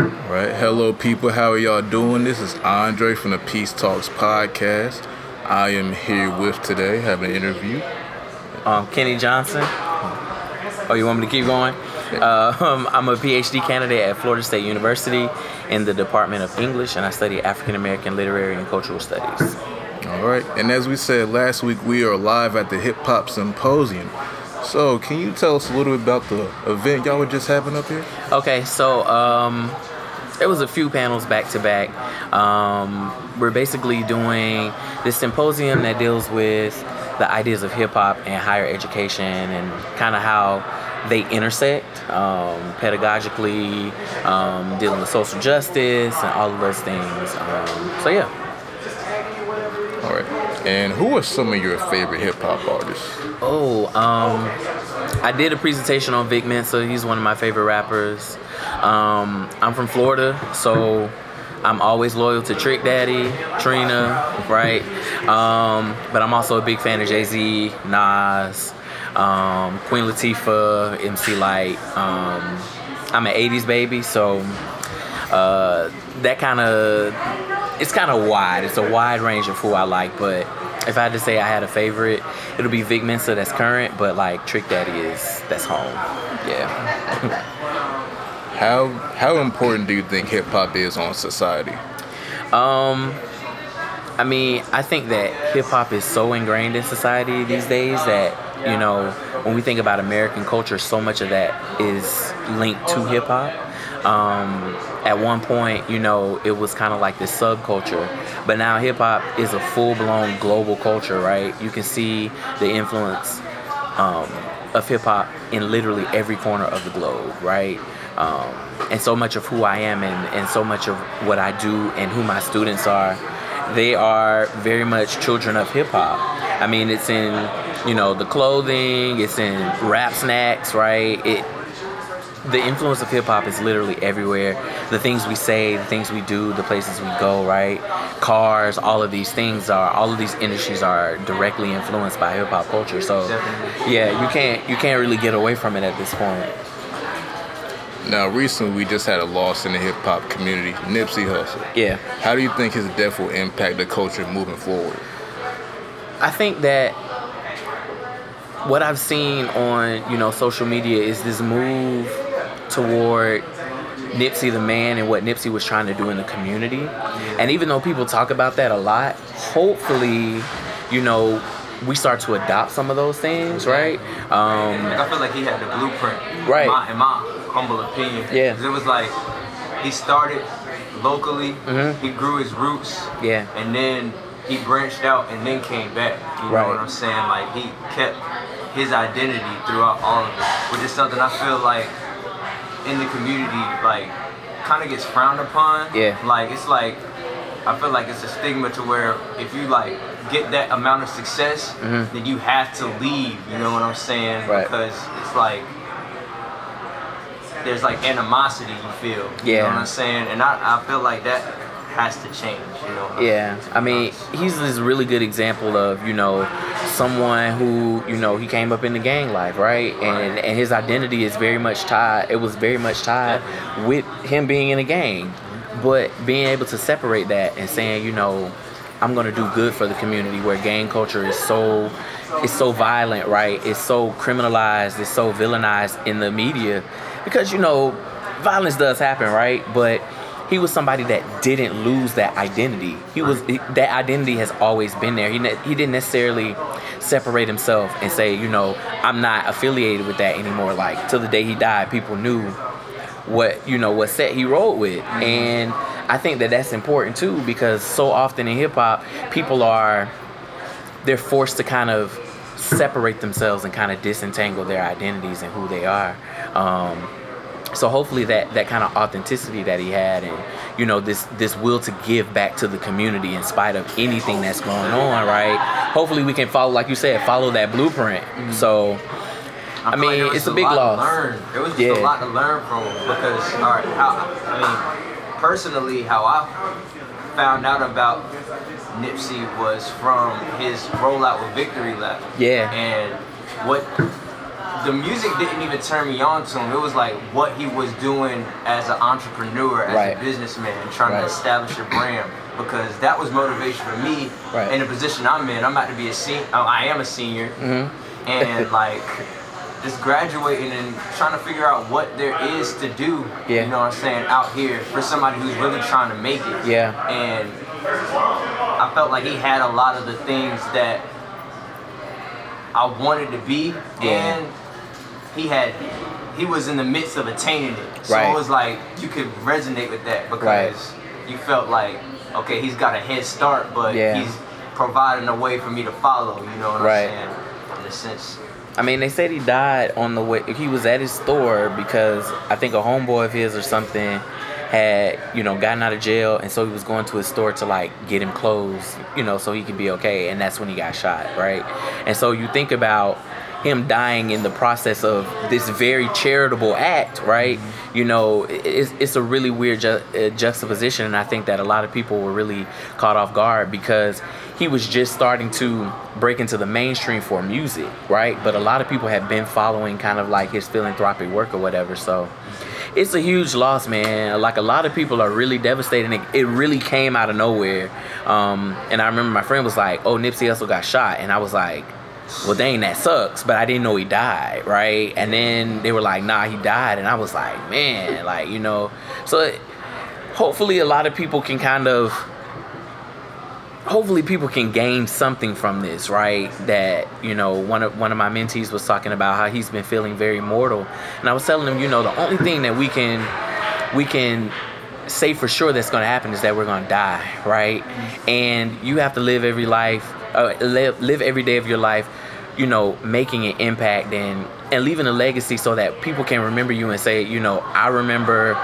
All right, hello people, how are y'all doing? This is Andre from the Peace Talks podcast. I am here with today having an interview. Um, Kenny Johnson. Oh, you want me to keep going? Uh, um, I'm a PhD candidate at Florida State University in the Department of English, and I study African American literary and cultural studies. All right, and as we said last week, we are live at the Hip Hop Symposium. So, can you tell us a little bit about the event y'all were just having up here? Okay, so um, there was a few panels back to back. Um, we're basically doing this symposium that deals with the ideas of hip hop and higher education and kind of how they intersect um, pedagogically, um, dealing with social justice and all of those things. Um, so yeah. And who are some of your favorite hip hop artists? Oh, um, I did a presentation on Vic Mensa. He's one of my favorite rappers. Um, I'm from Florida, so I'm always loyal to Trick Daddy, Trina, right? Um, but I'm also a big fan of Jay Z, Nas, um, Queen Latifah, MC Lyte. Um, I'm an 80s baby, so uh, that kind of it's kind of wide. It's a wide range of who I like, but if I had to say I had a favorite, it'll be Vic Mensa that's current, but like Trick Daddy is that's home. Yeah. How how important do you think hip hop is on society? Um, I mean, I think that hip hop is so ingrained in society these days that you know when we think about American culture, so much of that is linked to hip hop. Um, at one point, you know, it was kind of like this subculture, but now hip hop is a full blown global culture, right? You can see the influence um, of hip hop in literally every corner of the globe, right? Um, and so much of who I am and, and so much of what I do and who my students are, they are very much children of hip hop. I mean, it's in, you know, the clothing, it's in rap snacks, right? It, the influence of hip hop is literally everywhere. The things we say, the things we do, the places we go, right? Cars, all of these things are, all of these industries are directly influenced by hip hop culture. So, yeah, you can't you can't really get away from it at this point. Now, recently we just had a loss in the hip hop community, Nipsey Hussle. Yeah. How do you think his death will impact the culture moving forward? I think that what I've seen on you know social media is this move toward Nipsey the man and what Nipsey was trying to do in the community. And even though people talk about that a lot, hopefully, you know, we start to adopt some of those things, right? Um, I feel like he had the blueprint, right? In my, in my humble opinion, yeah. It was like he started locally, mm-hmm. he grew his roots, yeah, and then he branched out and then came back. You know right. what I'm saying? Like he kept his identity throughout all of it, which is something I feel like in the community, like kind of gets frowned upon. Yeah. Like it's like I feel like it's a stigma to where if you like get that amount of success, mm-hmm. then you have to leave. You know what I'm saying? Right. Because it's like there's like animosity you feel. Yeah. You know what I'm saying? And I, I feel like that has to change, you know. Yeah. I mean, he's this really good example of, you know, someone who, you know, he came up in the gang life, right? And and his identity is very much tied it was very much tied with him being in a gang. Mm-hmm. But being able to separate that and saying, you know, I'm gonna do good for the community where gang culture is so it's so violent, right? It's so criminalized, it's so villainized in the media. Because, you know, violence does happen, right? But he was somebody that didn't lose that identity. He was that identity has always been there. He ne- he didn't necessarily separate himself and say, you know, I'm not affiliated with that anymore. Like till the day he died, people knew what you know what set he rode with, and I think that that's important too because so often in hip hop, people are they're forced to kind of separate themselves and kind of disentangle their identities and who they are. Um, so hopefully that that kind of authenticity that he had and you know this this will to give back to the community in spite of anything that's going on right hopefully we can follow like you said follow that blueprint mm-hmm. so I, I mean, like it's a big a loss. learn. It was just yeah. a lot to learn from because, all right, how, I mean, personally, how I found out about Nipsey was from his rollout with Victory Lap. Yeah. And what the music didn't even turn me on to him. It was like what he was doing as an entrepreneur, as Right. a businessman, trying Right. to establish a brand. Because that was motivation for me Right. in the position I'm in. I'm about to be a senior. I am a senior, Mm-hmm. and like just graduating and trying to figure out what there is to do. Yeah. You know what I'm saying out here for somebody who's really trying to make it. Yeah. And I felt like he had a lot of the things that I wanted to be, Yeah. and he had he was in the midst of attaining it. So Right. it was like you could resonate with that because Right. you felt like okay, he's got a head start, but Yeah. he's providing a way for me to follow. You know what Right. I'm saying? In a sense. I mean, they said he died on the way. He was at his store because I think a homeboy of his or something had, you know, gotten out of jail, and so he was going to his store to like get him clothes, you know, so he could be okay. And that's when he got shot, right? And so you think about him dying in the process of this very charitable act, right? You know, it's, it's a really weird ju- uh, juxtaposition, and I think that a lot of people were really caught off guard because he was just starting to break into the mainstream for music, right? But a lot of people have been following kind of like his philanthropic work or whatever. So it's a huge loss, man. Like a lot of people are really devastated. It, it really came out of nowhere. Um, and I remember my friend was like, "Oh, Nipsey Hussle got shot," and I was like, "Well, dang, that sucks." But I didn't know he died, right? And then they were like, "Nah, he died," and I was like, "Man, like you know." So hopefully, a lot of people can kind of hopefully people can gain something from this right that you know one of one of my mentees was talking about how he's been feeling very mortal and i was telling him you know the only thing that we can we can say for sure that's going to happen is that we're going to die right and you have to live every life uh, live, live every day of your life you know making an impact and and leaving a legacy so that people can remember you and say you know i remember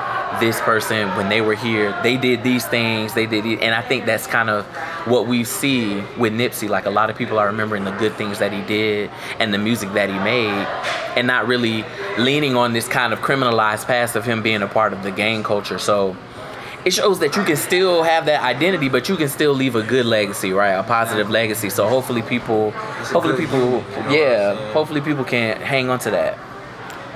this person when they were here. They did these things. They did it. And i think that's kind of what we see with nipsey. Like a lot of people are remembering the good things that he did and the music that he made and not really leaning on this kind of criminalized past of him being a part of the gang culture. So it shows that you can still have that identity, but you can still leave a good legacy, right? A positive legacy. So hopefully people, hopefully people, human, you know yeah, hopefully people can hang on to that.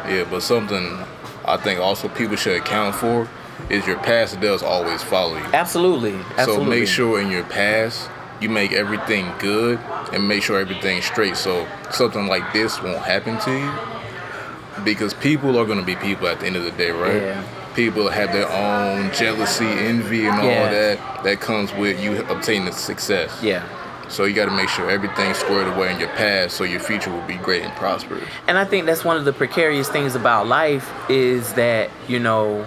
Yeah, but something I think also people should account for is your past does always follow you. Absolutely, absolutely. So make sure in your past you make everything good and make sure everything's straight so something like this won't happen to you. Because people are gonna be people at the end of the day, right? Yeah. People have their own jealousy, envy, and all Yeah. that that comes with you obtaining success. Yeah. So you got to make sure everything's squared away in your past, so your future will be great and prosperous. And I think that's one of the precarious things about life is that, you know,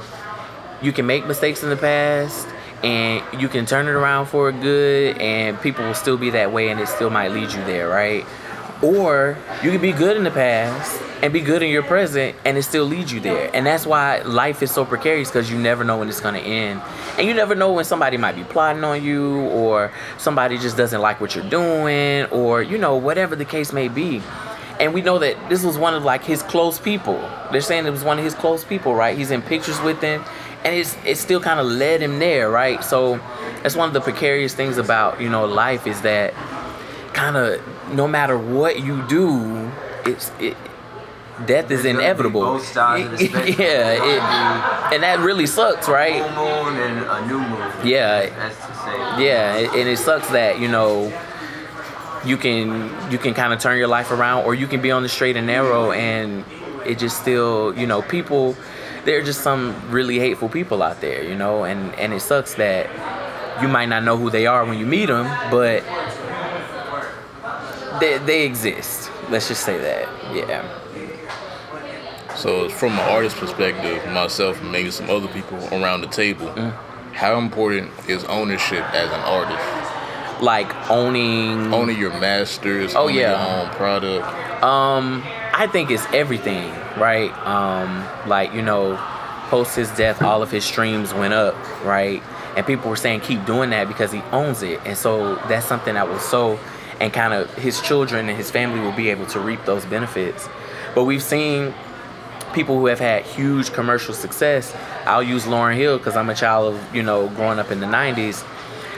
you can make mistakes in the past and you can turn it around for good and people will still be that way and it still might lead you there, right? Or you can be good in the past and be good in your present and it still leads you there. And that's why life is so precarious because you never know when it's going to end. And you never know when somebody might be plotting on you or somebody just doesn't like what you're doing or, you know, whatever the case may be. And we know that this was one of like his close people. They're saying it was one of his close people, right? He's in pictures with them, and it's it still kind of led him there, right? So that's one of the precarious things about you know life is that kind of no matter what you do, it's it. Death is There's gonna be inevitable. both sides of the spectrum. yeah, it, and that really sucks, right? Full moon and a new moon. Yeah. That's to say. Yeah, and it sucks that you know you can you can kind of turn your life around, or you can be on the straight and narrow, and it just still you know people. There are just some really hateful people out there, you know, and and it sucks that you might not know who they are when you meet them, but they they exist. Let's just say that, yeah. So from an artist perspective, myself and maybe some other people around the table, Mm. how important is ownership as an artist? Like owning Owning your masters, Oh, owning yeah. your own product. Um, I think it's everything, right? Um, like you know, post his death, all of his streams went up, right? And people were saying keep doing that because he owns it, and so that's something that was sow, and kind of his children and his family will be able to reap those benefits. But we've seen people who have had huge commercial success. I'll use Lauryn Hill because I'm a child of you know growing up in the '90s.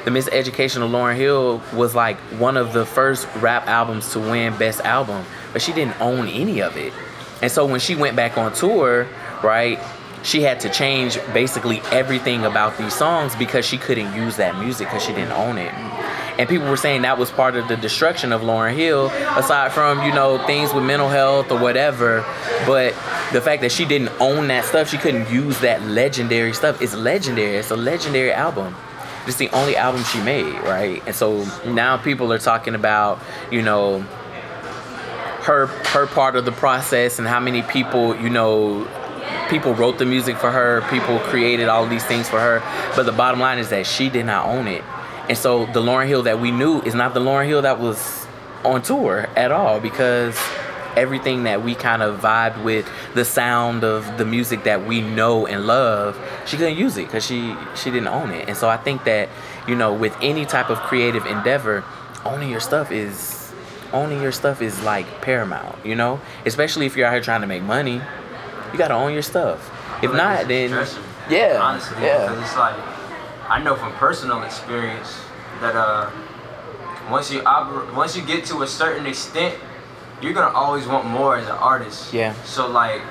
The Miseducation of Lauryn Hill was like one of the first rap albums to win Best Album, but she didn't own any of it. And so when she went back on tour, right, she had to change basically everything about these songs because she couldn't use that music because she didn't own it. And people were saying that was part of the destruction of Lauryn Hill, aside from, you know, things with mental health or whatever. But the fact that she didn't own that stuff, she couldn't use that legendary stuff. It's legendary. It's a legendary album. It's the only album she made, right? And so now people are talking about, you know, her her part of the process and how many people, you know, people wrote the music for her, people created all these things for her. But the bottom line is that she did not own it. And so the Lauryn Hill that we knew is not the Lauryn Hill that was on tour at all because everything that we kind of vibed with the sound of the music that we know and love she couldn't use it because she she didn't own it. And so i think that you know with any type of creative endeavor owning your stuff is owning your stuff is like paramount you know? Especially if you're out here trying to make money you gotta own your stuff. If Like, not then yeah honestly, yeah. because it's like I know from personal experience that uh, once you oper- once you get to a certain extent, you're gonna always want more as an artist. Yeah. So like,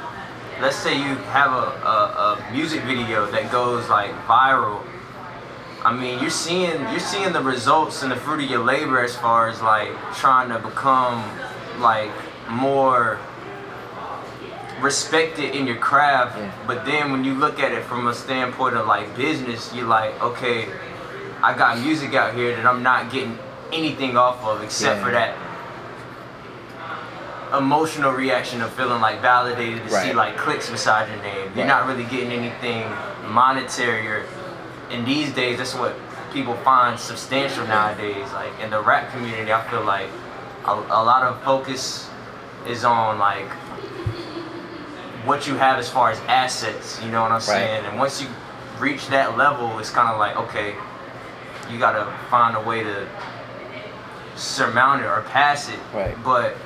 let's say you have a, a, a music video that goes like viral. I mean, you're seeing you're seeing the results and the fruit of your labor as far as like trying to become like more respected in your craft. Yeah. But then when you look at it from a standpoint of like business, you're like, okay, I got music out here that I'm not getting anything off of except Yeah. for that emotional reaction of feeling like validated to see like clicks beside your name. You're Right. not really getting anything monetary or in these days that's what people find substantial nowadays. Like in the rap community I feel like a, a lot of focus is on like what you have as far as assets, you know what I'm saying? And once you reach that level, it's kind of like, okay, you gotta find a way to surmount it or pass it. Right. But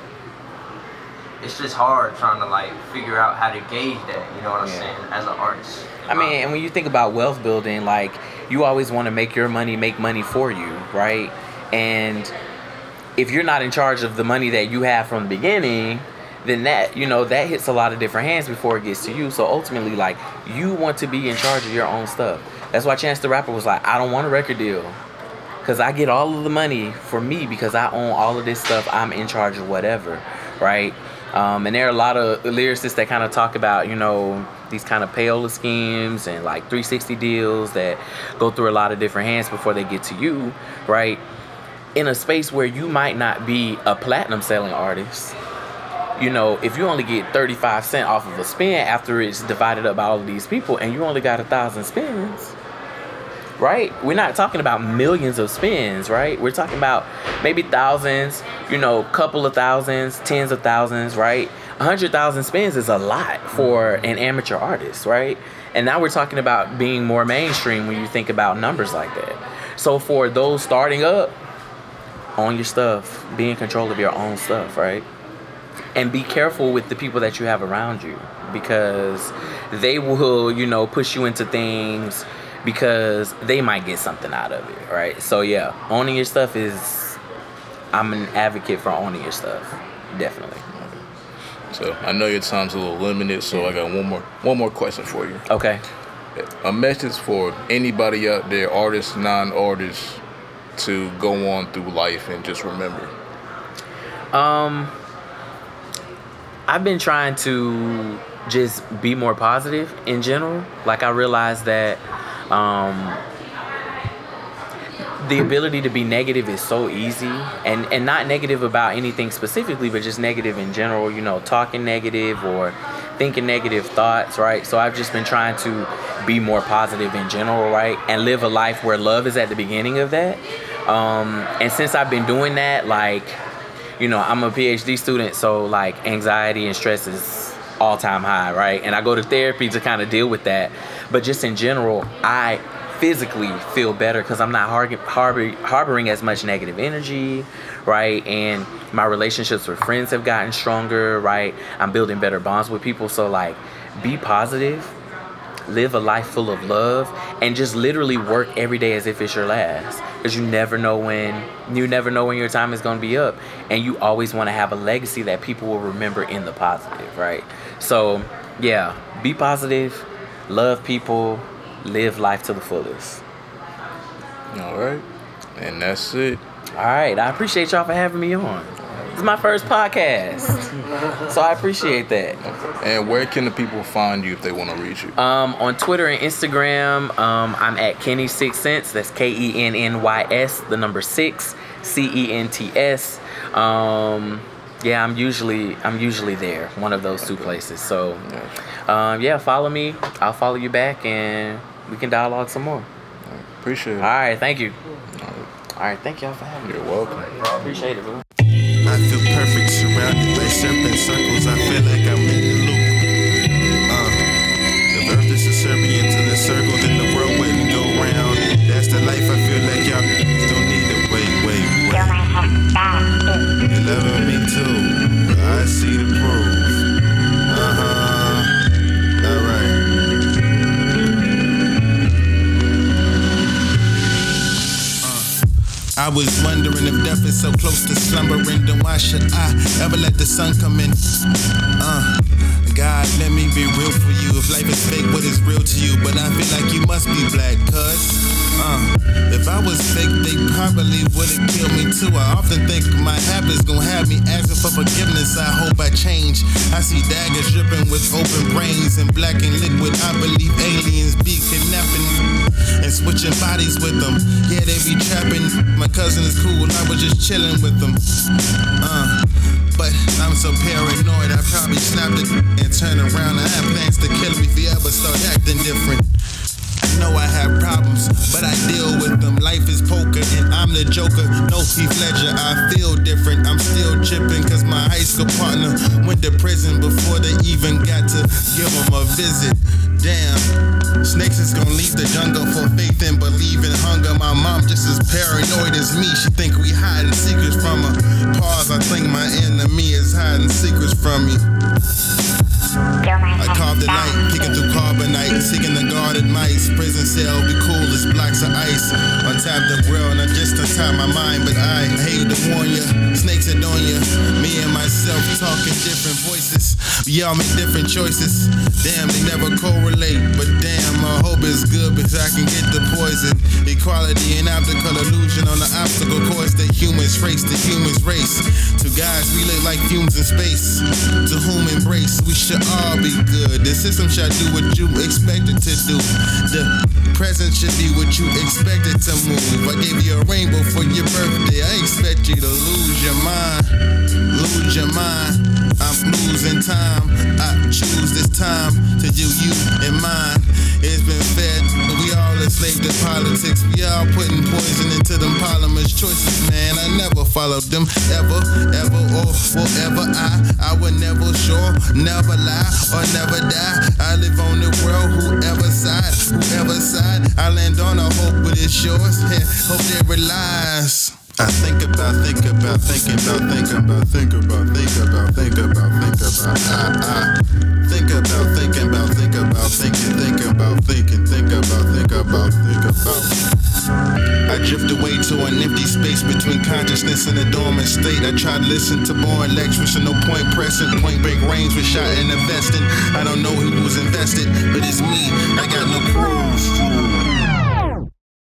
it's just hard trying to like figure out how to gauge that, you know what I'm Yeah. saying, as an artist. I mean, um, and when you think about wealth building, like you always want to make your money make money for you, right? And if you're not in charge of the money that you have from the beginning, then that you know that hits a lot of different hands before it gets to you. So ultimately, like you want to be in charge of your own stuff. That's why Chance the Rapper was like, I don't want a record deal. Cause I get all of the money for me because I own all of this stuff. I'm in charge of whatever, right? Um, and there are a lot of lyricists that kind of talk about, you know, these kind of payola schemes and like 360 deals that go through a lot of different hands before they get to you, right? In a space where you might not be a platinum selling artist, you know, if you only get 35 cent off of a spin after it's divided up by all of these people and you only got a thousand spins, right? We're not talking about millions of spins, right? We're talking about maybe thousands, you know, couple of thousands, tens of thousands, right? A hundred thousand spins is a lot for an amateur artist, right? And now we're talking about being more mainstream when you think about numbers like that. So for those starting up, own your stuff, be in control of your own stuff, right? And be careful with the people that you have around you because they will you know push you into things because they might get something out of it right so yeah owning your stuff is i'm an advocate for owning your stuff definitely So I know your time's a little limited, so I got one more one more question for you. okay A message for anybody out there, artists, non-artists, to go on through life and just remember. Um, I've been trying to just be more positive in general. Like I realized that um, the ability to be negative is so easy, and and not negative about anything specifically, but just negative in general. You know, talking negative or thinking negative thoughts, right? So I've just been trying to be more positive in general, right, and live a life where love is at the beginning of that. Um, and since I've been doing that, like you know, I'm a PhD student, so like anxiety and stress is all time high, right? And I go to therapy to kind of deal with that. But just in general, I physically feel better because I'm not har- harbor- harboring as much negative energy, right? And my relationships with friends have gotten stronger, right? I'm building better bonds with people. So, like, be positive, live a life full of love, and just literally work every day as if it's your last. Because you never know when you never know when your time is gonna be up, and you always want to have a legacy that people will remember in the positive, right? So yeah, be positive, love people, live life to the fullest. All right, and that's it. All right, I appreciate y'all for having me on. Is my first podcast, so I appreciate that. And where can the people find you if they want to reach you? Um, on Twitter and Instagram, um, I'm at Kenny Six Cents. That's K E N N Y S, the number six, C E N T S. Um, yeah, I'm usually I'm usually there, one of those two places. So, um, yeah, follow me. I'll follow you back, and we can dialogue some more. Appreciate it. All right, thank you. All right, thank y'all for having me. You're welcome. Appreciate it, bro. I feel perfect, surrounded by serpent circles. I feel like I'm in I was wondering if death is so close to slumbering, then why should I ever let the sun come in? Uh, God, let me be real for you. If life is fake, what is real to you? But I feel like you must be black, cuz. Uh, if I was fake, they probably would've killed me too. I often think my habits gon' have me asking for forgiveness. I hope I change. I see daggers dripping with open brains and black and liquid. I believe aliens be kidnapping and switching bodies with them. Yeah, they be trapping. My cousin is cool, I was just chilling with them. Uh, but I'm so paranoid, I probably snapped it and turn around. I have plans to kill me if you ever start acting different. Know I have problems, but I deal with them. Life is poker and I'm the joker. No Heath Ledger, I feel different. I'm still tripping cause my high school partner went to prison before they even got to give him a visit. Damn, snakes is gonna leave the jungle for faith and believe in hunger. My mom just as paranoid as me. She think we hiding secrets from her. Pause, I think my enemy is hiding secrets from me. I carved the night, kicking through carbonite, seeking the guarded mice. Prison cell be cool as blocks of ice. Untap the world, and I just untie my mind, but I hate to warn ya. Snakes are on ya. Me and myself talking different voices. We all make different choices. Damn, they never correlate, but damn, I hope it's good because I can get the poison. Equality and optical illusion on the obstacle course. The humans race, the humans race. To guys, we look like fumes in space. To whom embrace, we should all be good. The system shall do what you expect it to do. The present should be what you expect it to move. I gave you a rainbow for your birthday. I expect you to lose your mind. Lose your mind. I'm losing time. I choose this time to do you and mine. It's been fed, but we all enslaved to politics. We all putting poison into them polymers choices, man. I never followed them ever, ever, or forever. I, I would never sure, never lie or never die. I live on the world, whoever side, whoever side. I land on, a hope but it is yours. hope they relies. I think about, think about, think about, think about, think about, think about, think about, think about, I, I. Think about, thinking about, think about, thinking, think about, thinking, think about, think about, think about. I drift away to an empty space between consciousness and a dormant state. I try to listen to boring lectures, so no point pressing. Point break range with shot and investing. I don't know who was invested, but it's me. I got no clues.